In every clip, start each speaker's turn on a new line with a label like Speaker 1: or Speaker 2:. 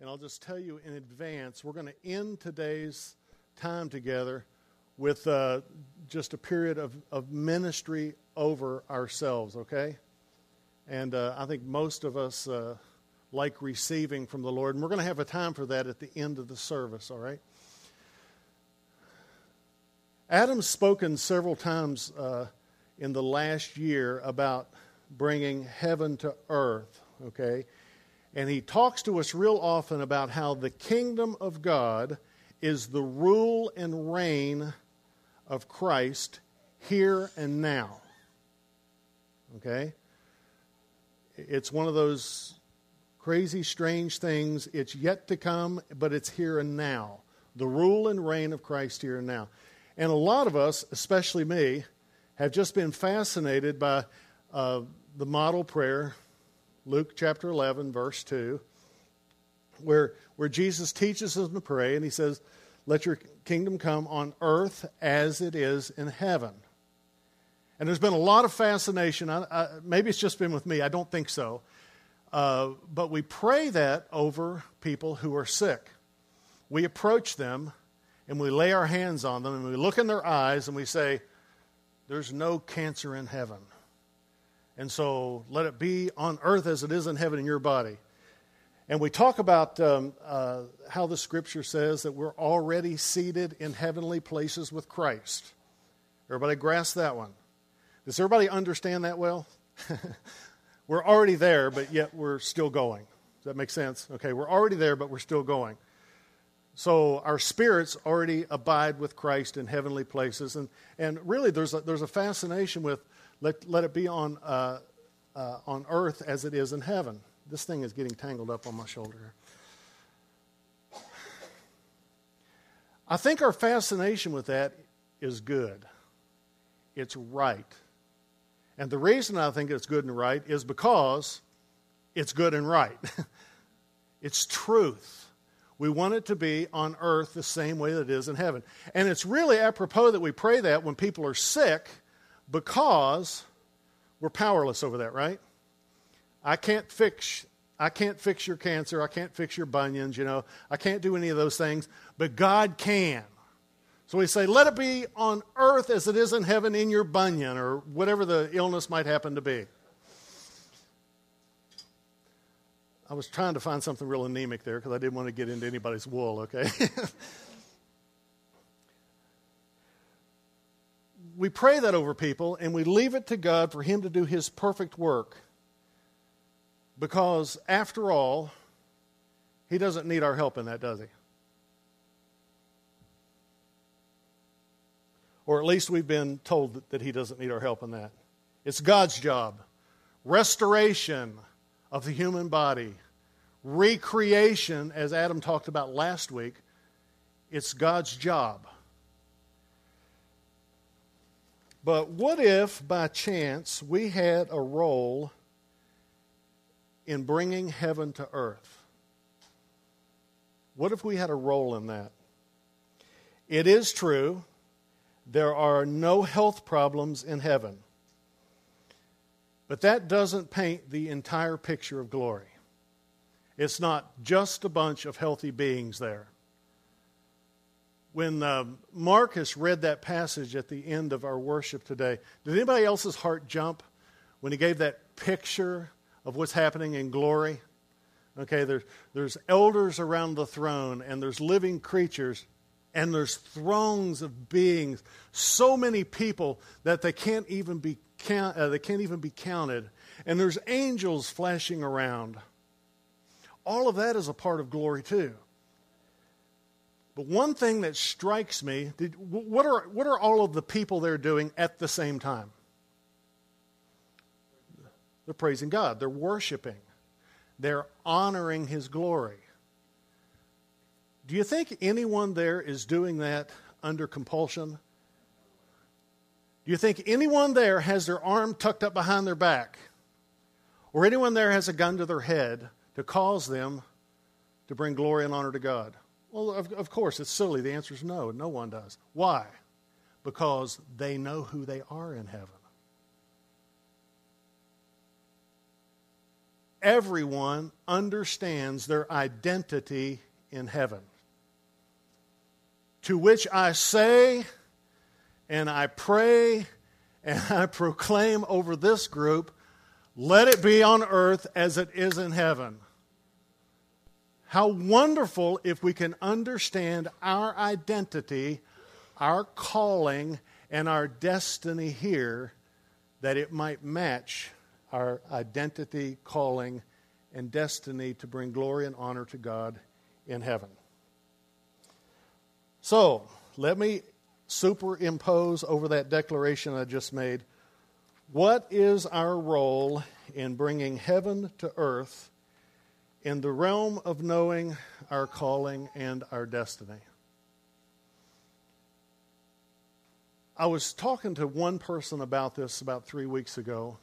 Speaker 1: And I'll just tell you in advance, we're going to end today's time together with uh, just a period of, of ministry over ourselves, okay? And uh, I think most of us uh, like receiving from the Lord. And we're going to have a time for that at the end of the service, all right? Adam's spoken several times uh, in the last year about bringing heaven to earth, okay? And he talks to us real often about how the kingdom of God is the rule and reign of Christ here and now. Okay? It's one of those crazy, strange things. It's yet to come, but it's here and now. The rule and reign of Christ here and now. And a lot of us, especially me, have just been fascinated by uh, the model prayer Luke chapter 11, verse 2, where, where Jesus teaches us to pray, and he says, Let your kingdom come on earth as it is in heaven. And there's been a lot of fascination. I, I, maybe it's just been with me. I don't think so. Uh, but we pray that over people who are sick. We approach them and we lay our hands on them and we look in their eyes and we say, There's no cancer in heaven. And so let it be on earth as it is in heaven in your body. And we talk about um, uh, how the scripture says that we're already seated in heavenly places with Christ. Everybody grasp that one? Does everybody understand that well? we're already there, but yet we're still going. Does that make sense? Okay, we're already there, but we're still going. So our spirits already abide with Christ in heavenly places. And, and really, there's a, there's a fascination with let, let it be on, uh, uh, on earth as it is in heaven. This thing is getting tangled up on my shoulder. I think our fascination with that is good. It's right. And the reason I think it's good and right is because it's good and right. it's truth. We want it to be on earth the same way that it is in heaven. And it's really apropos that we pray that when people are sick because we're powerless over that, right? I can't fix I can't fix your cancer, I can't fix your bunions, you know. I can't do any of those things, but God can. So we say, let it be on earth as it is in heaven in your bunion or whatever the illness might happen to be. I was trying to find something real anemic there because I didn't want to get into anybody's wool, okay? we pray that over people and we leave it to God for Him to do His perfect work. Because, after all, He doesn't need our help in that, does He? Or at least we've been told that He doesn't need our help in that. It's God's job. Restoration of the human body, recreation, as Adam talked about last week, it's God's job. But what if, by chance, we had a role in bringing heaven to earth? What if we had a role in that? It is true, there are no health problems in heaven. But that doesn't paint the entire picture of glory. It's not just a bunch of healthy beings there when uh, Marcus read that passage at the end of our worship today, did anybody else's heart jump when he gave that picture of what's happening in glory? Okay, there's, there's elders around the throne, and there's living creatures, and there's throngs of beings, so many people that they can't even be count, uh, they can't even be counted, and there's angels flashing around. All of that is a part of glory too. But one thing that strikes me did, what, are, what are all of the people there doing at the same time? They're praising God, they're worshiping, they're honoring His glory. Do you think anyone there is doing that under compulsion? Do you think anyone there has their arm tucked up behind their back? Or anyone there has a gun to their head to cause them to bring glory and honor to God? Well, of, of course, it's silly. The answer is no. No one does. Why? Because they know who they are in heaven. everyone understands their identity in heaven. To which I say, and I pray, and I proclaim over this group let it be on earth as it is in heaven. How wonderful if we can understand our identity, our calling, and our destiny here, that it might match our identity, calling, and destiny to bring glory and honor to God in heaven. So, let me superimpose over that declaration I just made what is our role in bringing heaven to earth in the realm of knowing our calling and our destiny? I was talking to one person about this about three weeks ago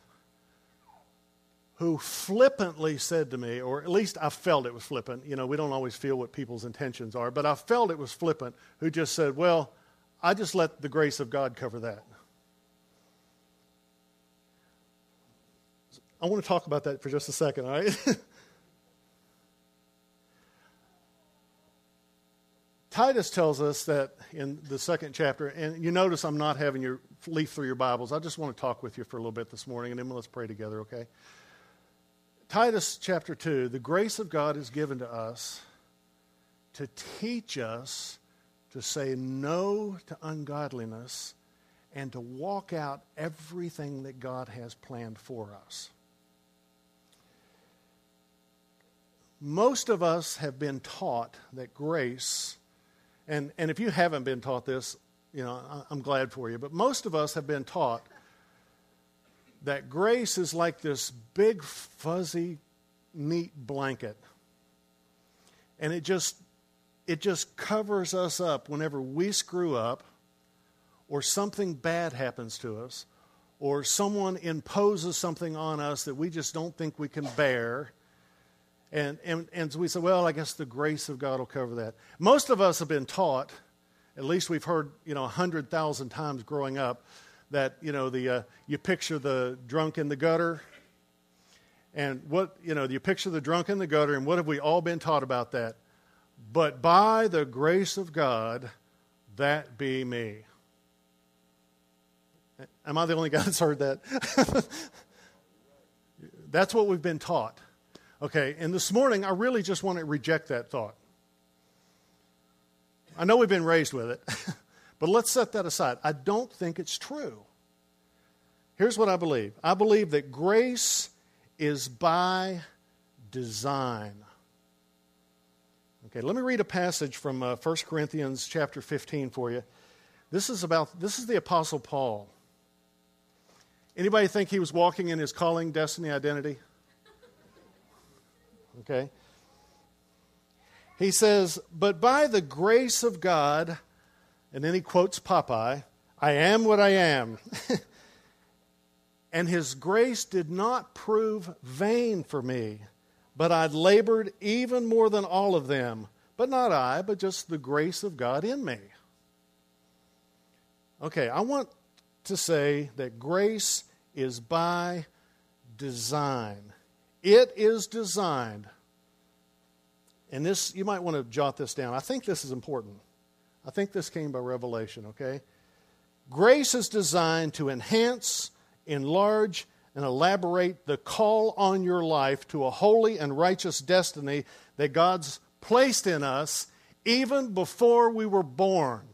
Speaker 1: who flippantly said to me, or at least I felt it was flippant. You know, we don't always feel what people's intentions are, but I felt it was flippant, who just said, Well, I just let the grace of God cover that. I want to talk about that for just a second, all right? Titus tells us that in the second chapter, and you notice I'm not having you leaf through your Bibles. I just want to talk with you for a little bit this morning, and then let's pray together, okay? Titus chapter 2 the grace of God is given to us to teach us to say no to ungodliness and to walk out everything that God has planned for us. most of us have been taught that grace, and, and if you haven't been taught this, you know, I'm glad for you, but most of us have been taught that grace is like this big, fuzzy, neat blanket. And it just it just covers us up whenever we screw up or something bad happens to us or someone imposes something on us that we just don't think we can bear and, and, and we say, well, I guess the grace of God will cover that. Most of us have been taught, at least we've heard, you know, 100,000 times growing up, that, you know, the, uh, you picture the drunk in the gutter. And what, you know, you picture the drunk in the gutter, and what have we all been taught about that? But by the grace of God, that be me. Am I the only guy that's heard that? that's what we've been taught. Okay, and this morning I really just want to reject that thought. I know we've been raised with it, but let's set that aside. I don't think it's true. Here's what I believe I believe that grace is by design. Okay, let me read a passage from uh, 1 Corinthians chapter 15 for you. This is about this is the apostle Paul. Anybody think he was walking in his calling, destiny, identity? Okay? He says, But by the grace of God, and then he quotes Popeye, I am what I am. and his grace did not prove vain for me, but I labored even more than all of them. But not I, but just the grace of God in me. Okay, I want to say that grace is by design. It is designed, and this, you might want to jot this down. I think this is important. I think this came by revelation, okay? Grace is designed to enhance, enlarge, and elaborate the call on your life to a holy and righteous destiny that God's placed in us even before we were born.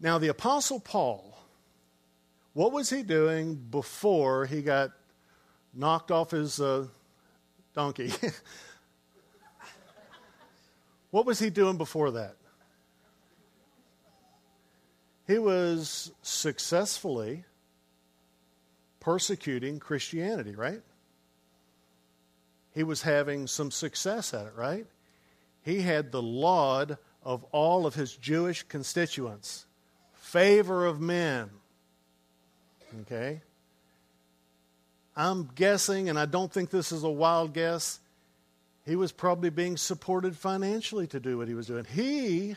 Speaker 1: Now, the Apostle Paul what was he doing before he got knocked off his uh, donkey? what was he doing before that? He was successfully persecuting Christianity, right? He was having some success at it, right? He had the laud of all of his Jewish constituents, favor of men Okay? I'm guessing, and I don't think this is a wild guess, he was probably being supported financially to do what he was doing. He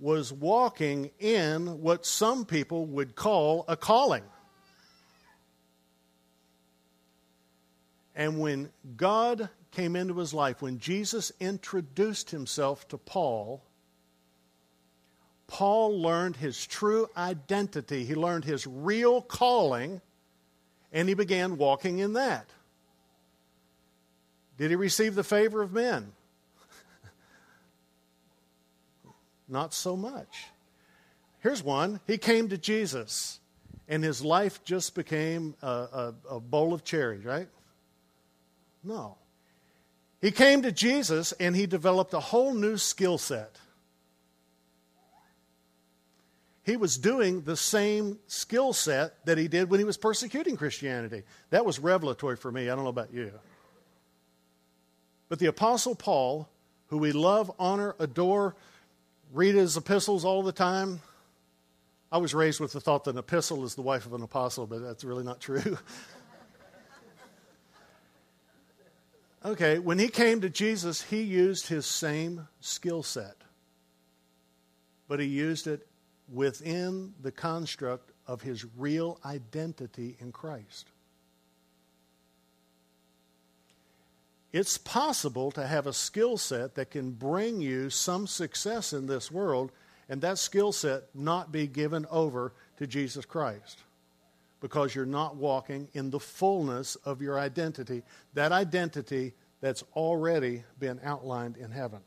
Speaker 1: was walking in what some people would call a calling. And when God came into his life, when Jesus introduced himself to Paul, Paul learned his true identity. He learned his real calling, and he began walking in that. Did he receive the favor of men? Not so much. Here's one. He came to Jesus, and his life just became a, a, a bowl of cherries, right? No. He came to Jesus, and he developed a whole new skill set. He was doing the same skill set that he did when he was persecuting Christianity. That was revelatory for me. I don't know about you. But the Apostle Paul, who we love, honor, adore, read his epistles all the time. I was raised with the thought that an epistle is the wife of an apostle, but that's really not true. okay, when he came to Jesus, he used his same skill set, but he used it within the construct of his real identity in Christ. It's possible to have a skill set that can bring you some success in this world, and that skill set not be given over to Jesus Christ because you're not walking in the fullness of your identity, that identity that's already been outlined in heaven.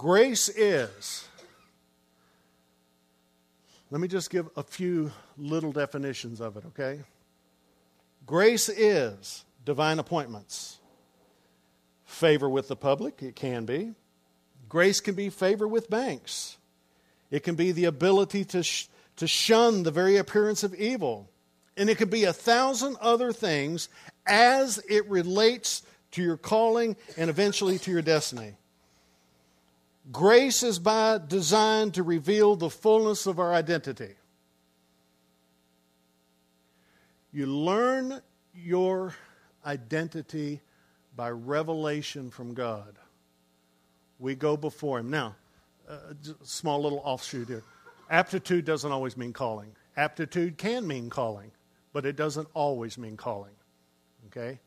Speaker 1: Grace is, let me just give a few little definitions of it, okay? Grace is divine appointments. Favor with the public, it can be. Grace can be favor with banks. It can be the ability to, sh- to shun the very appearance of evil. And it can be a thousand other things as it relates to your calling and eventually to your destiny. Grace is by design to reveal the fullness of our identity. You learn your identity by revelation from God. We go before Him. Now, uh, small little offshoot here. Aptitude doesn't always mean calling. Aptitude can mean calling, but it doesn't always mean calling. Okay?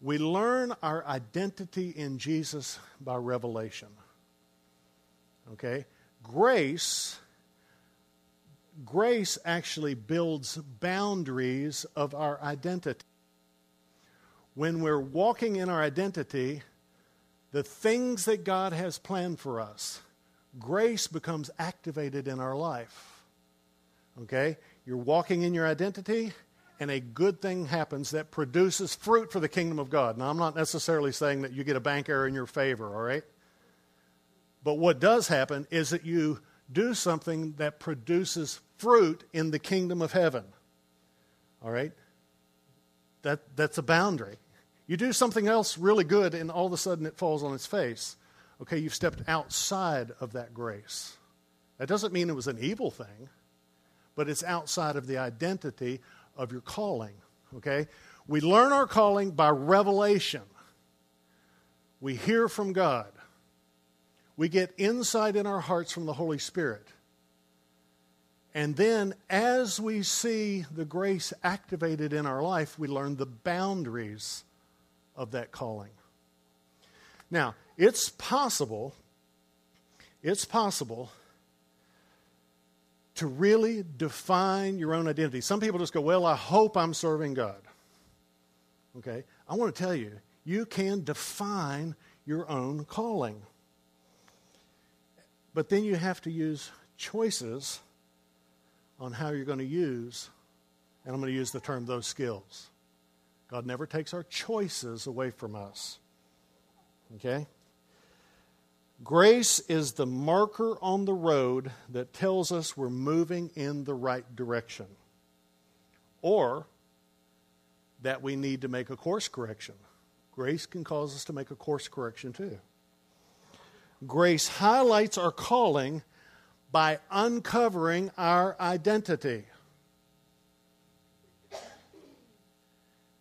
Speaker 1: We learn our identity in Jesus by revelation. Okay? Grace grace actually builds boundaries of our identity. When we're walking in our identity, the things that God has planned for us, grace becomes activated in our life. Okay? You're walking in your identity, and a good thing happens that produces fruit for the kingdom of God. Now, I'm not necessarily saying that you get a bank error in your favor, all right? But what does happen is that you do something that produces fruit in the kingdom of heaven. All right? That, that's a boundary. You do something else really good, and all of a sudden it falls on its face. Okay, you've stepped outside of that grace. That doesn't mean it was an evil thing, but it's outside of the identity of your calling. Okay? We learn our calling by revelation. We hear from God. We get insight in our hearts from the Holy Spirit. And then, as we see the grace activated in our life, we learn the boundaries of that calling. Now, it's possible, it's possible to really define your own identity. Some people just go, Well, I hope I'm serving God. Okay? I want to tell you, you can define your own calling. But then you have to use choices on how you're going to use, and I'm going to use the term those skills. God never takes our choices away from us. Okay? Grace is the marker on the road that tells us we're moving in the right direction. Or that we need to make a course correction. Grace can cause us to make a course correction too. Grace highlights our calling by uncovering our identity.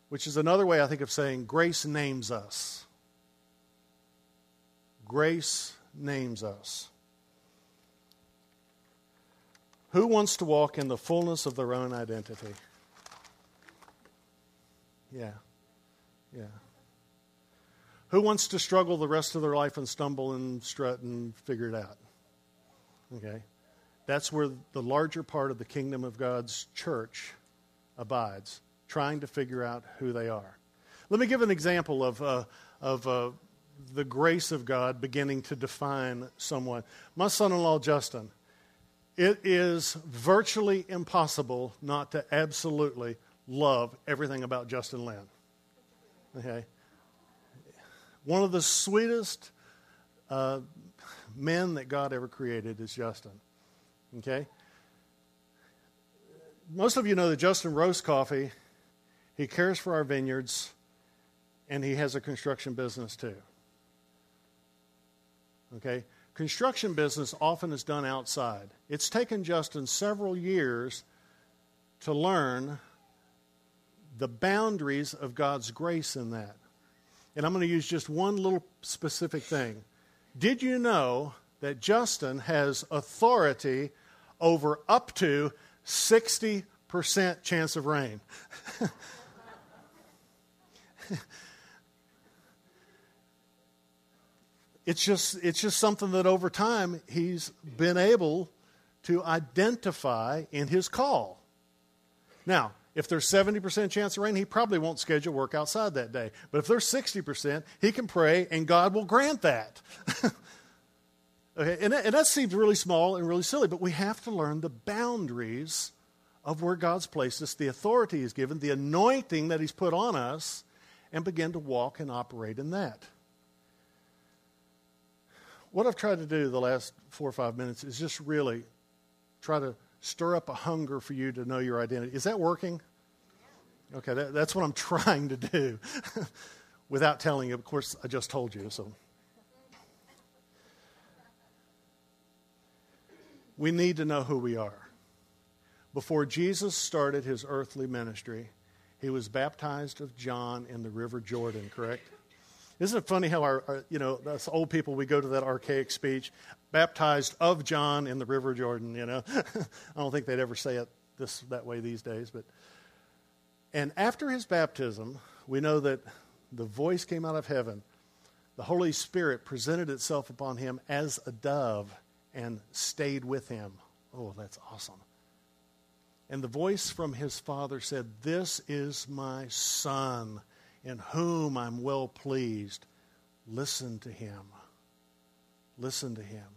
Speaker 1: Which is another way, I think, of saying grace names us. Grace names us. Who wants to walk in the fullness of their own identity? Yeah. Yeah. Who wants to struggle the rest of their life and stumble and strut and figure it out? Okay. That's where the larger part of the kingdom of God's church abides, trying to figure out who they are. Let me give an example of, uh, of uh, the grace of God beginning to define someone. My son in law, Justin, it is virtually impossible not to absolutely love everything about Justin Lynn. Okay? One of the sweetest uh, men that God ever created is Justin. Okay? Most of you know that Justin roasts coffee, he cares for our vineyards, and he has a construction business too. Okay? Construction business often is done outside. It's taken Justin several years to learn the boundaries of God's grace in that. And I'm going to use just one little specific thing. Did you know that Justin has authority over up to 60% chance of rain? it's just it's just something that over time he's been able to identify in his call. Now, if there's 70% chance of rain, he probably won't schedule work outside that day. But if there's 60%, he can pray and God will grant that. okay, and that, and that seems really small and really silly, but we have to learn the boundaries of where God's placed us, the authority He's given, the anointing that He's put on us, and begin to walk and operate in that. What I've tried to do the last four or five minutes is just really try to stir up a hunger for you to know your identity. Is that working? Okay, that, that's what I'm trying to do without telling you. Of course, I just told you, so. We need to know who we are. Before Jesus started his earthly ministry, he was baptized of John in the River Jordan, correct? Isn't it funny how our, our, you know, us old people, we go to that archaic speech, baptized of John in the River Jordan, you know? I don't think they'd ever say it this that way these days, but and after his baptism, we know that the voice came out of heaven. The Holy Spirit presented itself upon him as a dove and stayed with him. Oh, that's awesome. And the voice from his father said, This is my son in whom I'm well pleased. Listen to him. Listen to him.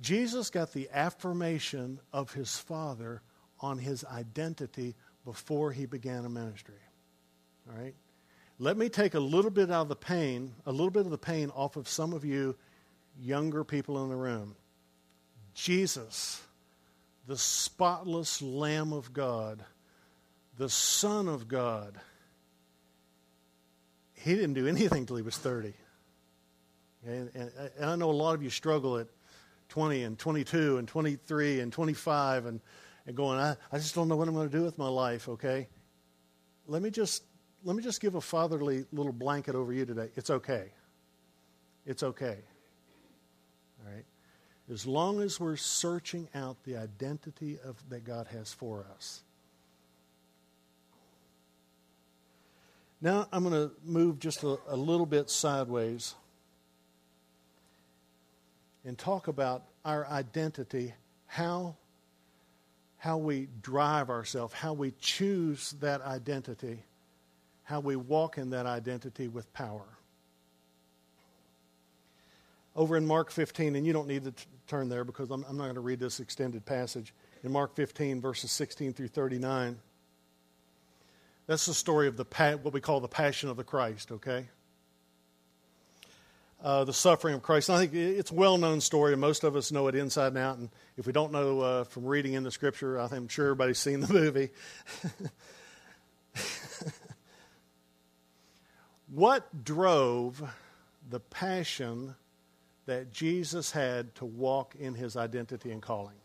Speaker 1: Jesus got the affirmation of his Father on his identity before he began a ministry. All right? Let me take a little bit out of the pain, a little bit of the pain off of some of you younger people in the room. Jesus, the spotless Lamb of God, the Son of God, he didn't do anything till he was 30. And, and, and, I know a lot of you struggle at 20 and 22 and 23 and 25 and, and going, I, I just don't know what I'm going to do with my life, okay? Let me just let me just give a fatherly little blanket over you today. It's okay. It's okay. All right? As long as we're searching out the identity of, that God has for us. Now I'm going to move just a, a little bit sideways and talk about our identity, how, how we drive ourselves, how we choose that identity, how we walk in that identity with power. Over in Mark 15, and you don't need to t- turn there because I'm, I'm not going to read this extended passage. In Mark 15, verses 16 through 39. That's the story of the what we call the Passion of the Christ, okay? Uh, the suffering of Christ. And I think it's a well known story, and most of us know it inside and out. And if we don't know uh, from reading in the scripture, I think I'm sure everybody's seen the movie. what drove the passion that Jesus had to walk in his identity and calling?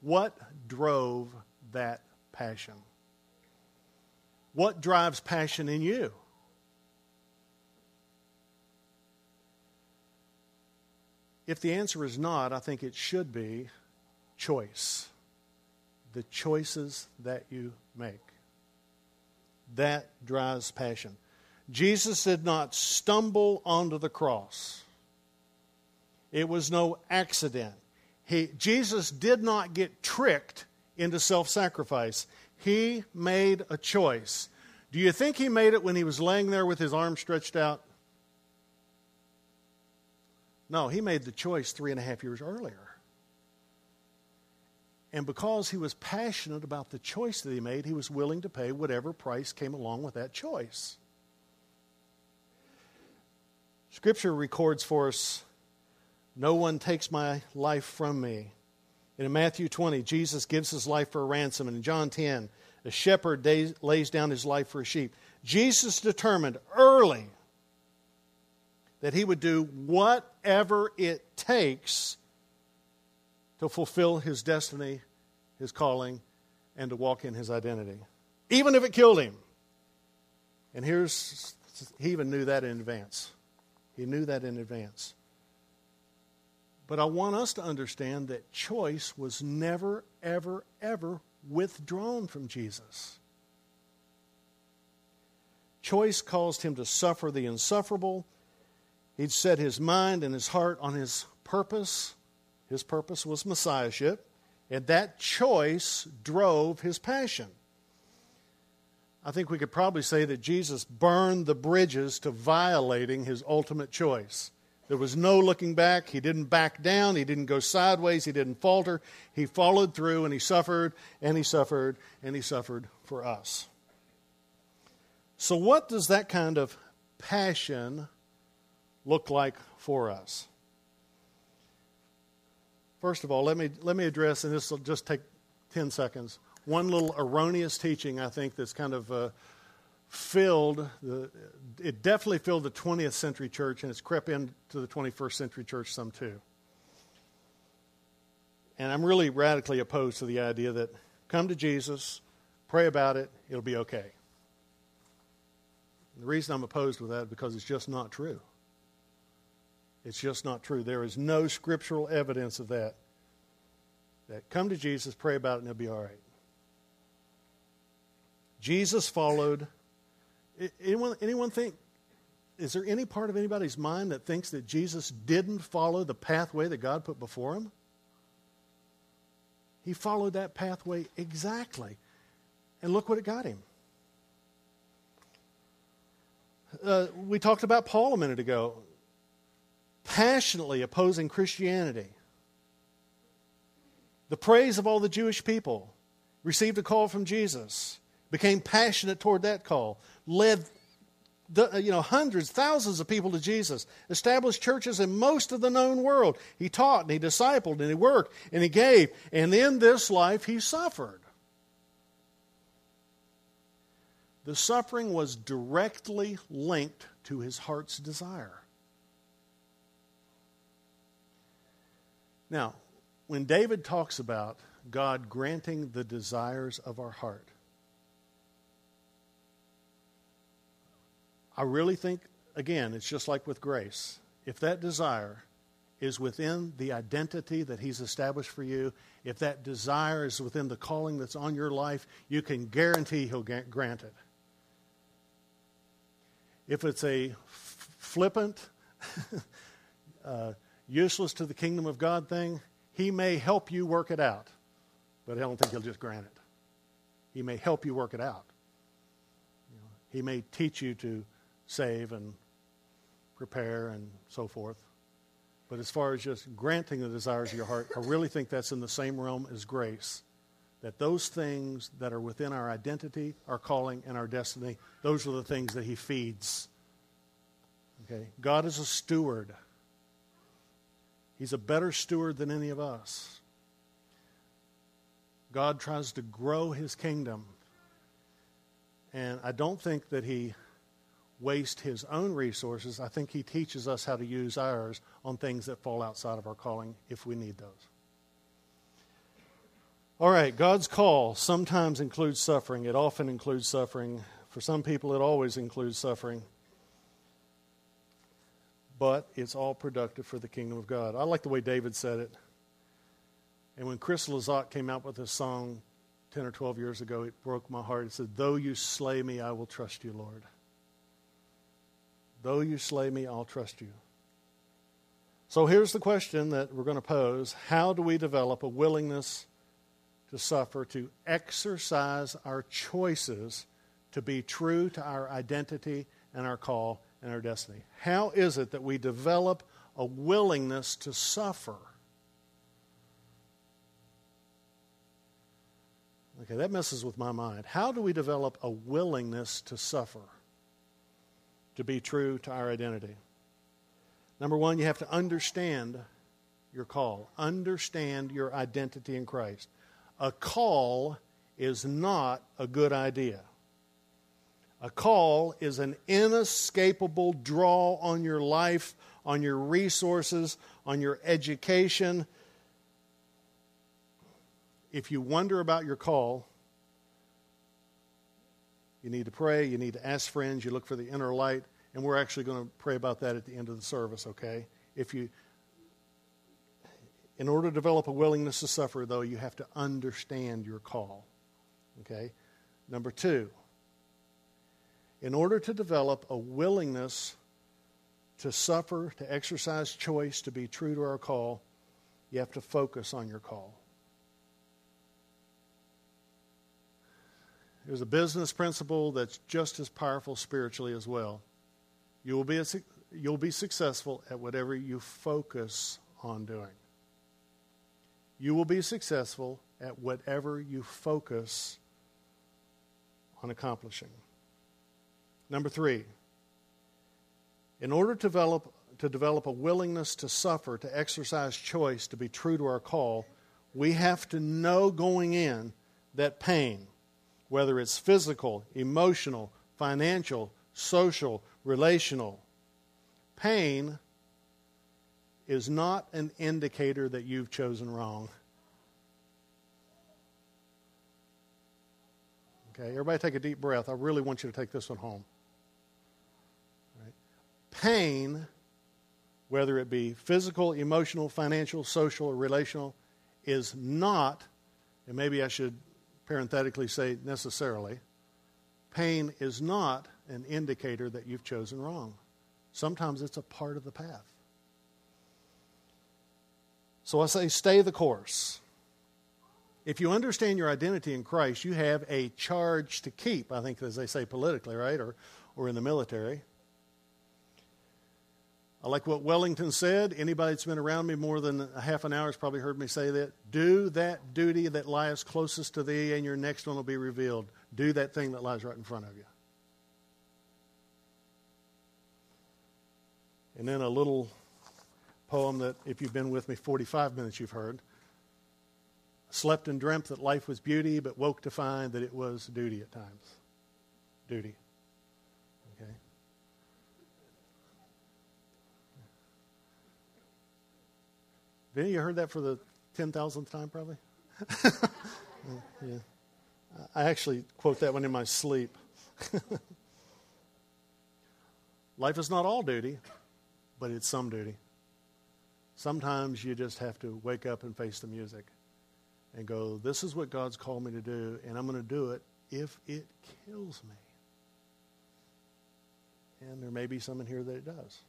Speaker 1: What drove that passion? What drives passion in you? If the answer is not, I think it should be choice. The choices that you make. that drives passion. Jesus did not stumble onto the cross. It was no accident. He, Jesus did not get tricked into self sacrifice. He made a choice. Do you think he made it when he was laying there with his arms stretched out? No, he made the choice three and a half years earlier. And because he was passionate about the choice that he made, he was willing to pay whatever price came along with that choice. Scripture records for us no one takes my life from me. And in Matthew 20, Jesus gives his life for a ransom. And in John 10, a shepherd lays down his life for a sheep. Jesus determined early that he would do whatever it takes to fulfill his destiny, his calling, and to walk in his identity, even if it killed him. And here's, he even knew that in advance. He knew that in advance. But I want us to understand that choice was never, ever, ever withdrawn from Jesus. Choice caused him to suffer the insufferable. He'd set his mind and his heart on his purpose. His purpose was messiahship, and that choice drove his passion. I think we could probably say that Jesus burned the bridges to violating his ultimate choice. There was no looking back. He didn't back down. He didn't go sideways. He didn't falter. He followed through and he suffered and he suffered and he suffered for us. So, what does that kind of passion look like for us? First of all, let me, let me address, and this will just take 10 seconds, one little erroneous teaching I think that's kind of. Uh, filled the, it definitely filled the 20th century church and it's crept into the 21st century church some too. And I'm really radically opposed to the idea that come to Jesus, pray about it, it'll be okay. The reason I'm opposed with that is because it's just not true. It's just not true. There is no scriptural evidence of that. That come to Jesus, pray about it, and it'll be all right. Jesus followed Anyone, anyone think, is there any part of anybody's mind that thinks that Jesus didn't follow the pathway that God put before him? He followed that pathway exactly. And look what it got him. Uh, we talked about Paul a minute ago, passionately opposing Christianity. The praise of all the Jewish people received a call from Jesus, became passionate toward that call led the, uh, you know, hundreds, thousands of people to Jesus, established churches in most of the known world. He taught and he discipled and he worked and he gave. And in this life, he suffered. The suffering was directly linked to his heart's desire. Now, when David talks about God granting the desires of our heart, I really think, again, it's just like with grace. If that desire is within the identity that He's established for you, if that desire is within the calling that's on your life, you can guarantee He'll grant it. If it's a flippant, uh, useless to the kingdom of God thing, He may help you work it out, but I don't think He'll just grant it. He may help you work it out. You know, he may teach you to save and prepare and so forth. But as far as just granting the desires of your heart, I really think that's in the same realm as grace. That those things that are within our identity, our calling, and our destiny, those are the things that He feeds. Okay? God is a steward. He's a better steward than any of us. God tries to grow His kingdom. And I don't think that He wastes his own resources. I think he teaches us how to use ours on things that fall outside of our calling if we need those. All right, God's call sometimes includes suffering. It often includes suffering. For some people, it always includes suffering. But it's all productive for the kingdom of God. I like the way David said it. And when Chris Lizotte came out with his song, 10 or 12 years ago, it broke my heart. It said, Though you slay me, I will trust you, Lord. Though you slay me, I'll trust you. So here's the question that we're going to pose How do we develop a willingness to suffer, to exercise our choices to be true to our identity and our call and our destiny? How is it that we develop a willingness to suffer? Okay, that messes with my mind. How do we develop a willingness to suffer, to be true to our identity? Number one, you have to understand your call, understand your identity in Christ. A call is not a good idea. A call is an inescapable draw on your life, on your resources, on your education, if you wonder about your call, you need to pray, you need to ask friends, you look for the inner light, and we're actually going to pray about that at the end of the service, okay? If you in order to develop a willingness to suffer, though, you have to understand your call. Okay? Number two, in order to develop a willingness to suffer, to exercise choice, to be true to our call, you have to focus on your call. There's a business principle that's just as powerful spiritually as well. You will be, a, you'll be successful at whatever you focus on doing. You will be successful at whatever you focus on accomplishing. Number three, in order to develop, to develop a willingness to suffer, to exercise choice, to be true to our call, we have to know going in that pain, whether it's physical, emotional, financial, social, relational. Pain is not an indicator that you've chosen wrong. Okay, everybody take a deep breath. I really want you to take this one home. Pain, whether it be physical, emotional, financial, social, or relational, is not, and maybe I should parenthetically say necessarily, pain is not an indicator that you've chosen wrong. Sometimes it's a part of the path. So I say, stay the course. If you understand your identity in Christ, you have a charge to keep, I think, as they say politically, right? Or, or in the military. I like what Wellington said. Anybody that's been around me more than a half an hour has probably heard me say that. Do that duty that lies closest to thee, and your next one will be revealed. Do that thing that lies right in front of you. And then a little poem that, if you've been with me 45 minutes, you've heard. Slept and dreamt that life was beauty, but woke to find that it was duty at times. Duty. Vinny, you heard that for the 10,000th time, probably? yeah. I actually quote that one in my sleep. Life is not all duty, but it's some duty. Sometimes you just have to wake up and face the music and go, This is what God's called me to do, and I'm going to do it if it kills me. And there may be some in here that it does.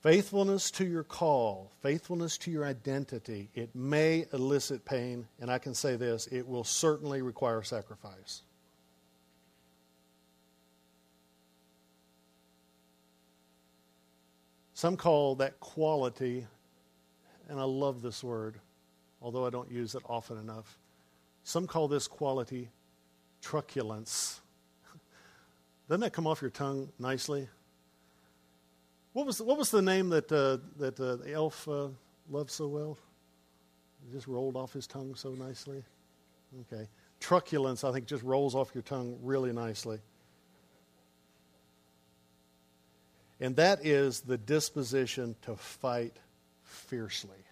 Speaker 1: Faithfulness to your call, faithfulness to your identity, it may elicit pain, and I can say this it will certainly require sacrifice. Some call that quality, and I love this word, although I don't use it often enough. Some call this quality truculence. Doesn't that come off your tongue nicely? What was what was the name that uh, that uh, the elf uh, loved so well? It just rolled off his tongue so nicely. Okay, truculence I think just rolls off your tongue really nicely. And that is the disposition to fight fiercely.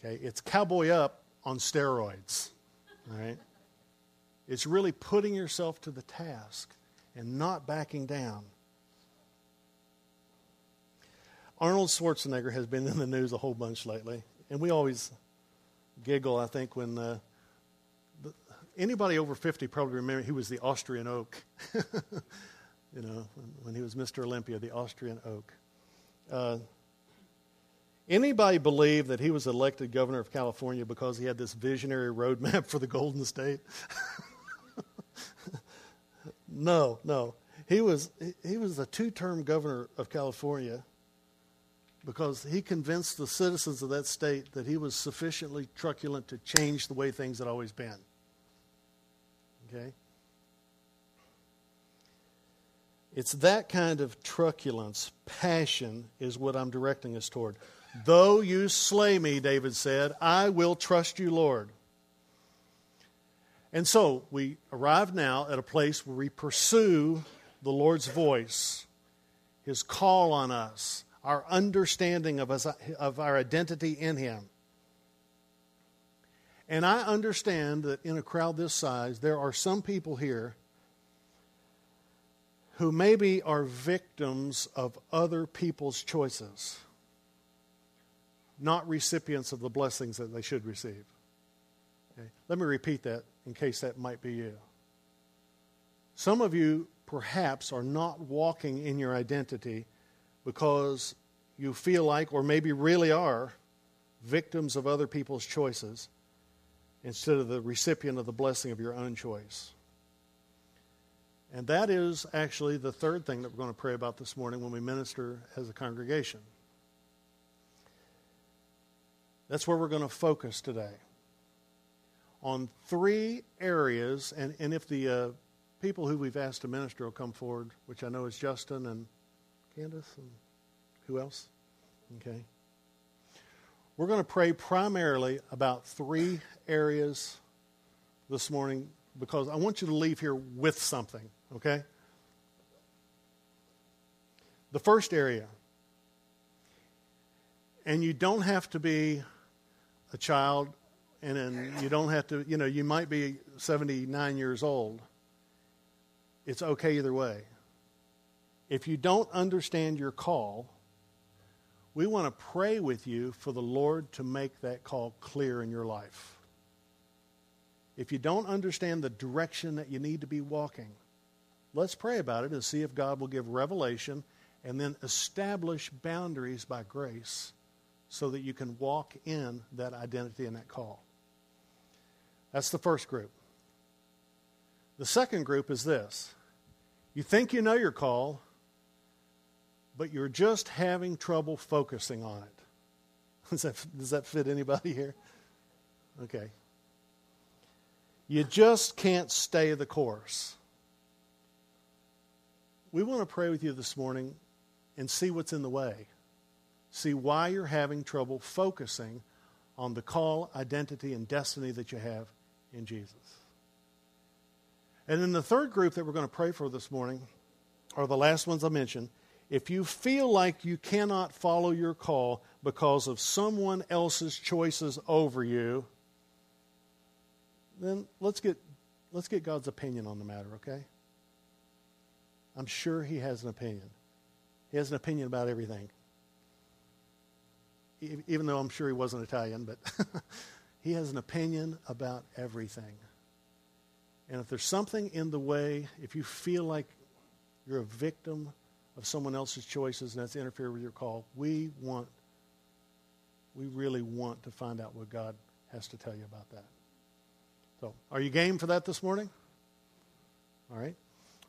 Speaker 1: Okay, it's cowboy up on steroids. All right? It's really putting yourself to the task and not backing down. Arnold Schwarzenegger has been in the news a whole bunch lately, and we always giggle, I think, when uh, the, anybody over 50 probably remember he was the Austrian oak. you know, when, when, he was Mr. Olympia, the Austrian oak. Uh, anybody believe that he was elected governor of California because he had this visionary roadmap for the Golden State? no, no. He was, he was a two term governor of California because he convinced the citizens of that state that he was sufficiently truculent to change the way things had always been. Okay? It's that kind of truculence, passion, is what I'm directing us toward. Though you slay me, David said, I will trust you, Lord. And so we arrive now at a place where we pursue the Lord's voice, his call on us, our understanding of, us, of our identity in him. And I understand that in a crowd this size, there are some people here who maybe are victims of other people's choices, not recipients of the blessings that they should receive. Okay? Let me repeat that in case that might be you. Some of you perhaps are not walking in your identity because you feel like, or maybe really are, victims of other people's choices instead of the recipient of the blessing of your own choice. And that is actually the third thing that we're going to pray about this morning when we minister as a congregation. That's where we're going to focus today on three areas. And, and if the uh, people who we've asked to minister will come forward, which I know is Justin and Candace and who else? Okay. We're going to pray primarily about three areas this morning because I want you to leave here with something, okay? The first area, and you don't have to be a child, and then you don't have to, you know, you might be 79 years old. It's okay either way. If you don't understand your call, we want to pray with you for the Lord to make that call clear in your life. If you don't understand the direction that you need to be walking, let's pray about it and see if God will give revelation and then establish boundaries by grace so that you can walk in that identity and that call. That's the first group. The second group is this you think you know your call, but you're just having trouble focusing on it. Does that, does that fit anybody here? Okay. You just can't stay the course. We want to pray with you this morning and see what's in the way. See why you're having trouble focusing on the call, identity, and destiny that you have in Jesus. And then the third group that we're going to pray for this morning are the last ones I mentioned if you feel like you cannot follow your call because of someone else's choices over you, then let's get, let's get God's opinion on the matter, okay? I'm sure He has an opinion. He has an opinion about everything. Even though I'm sure He wasn't Italian, but He has an opinion about everything. And if there's something in the way, if you feel like you're a victim of someone else's choices and that's interfere with your call, we want, we really want to find out what God has to tell you about that. So, are you game for that this morning? All right.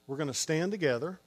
Speaker 1: We're going to stand together.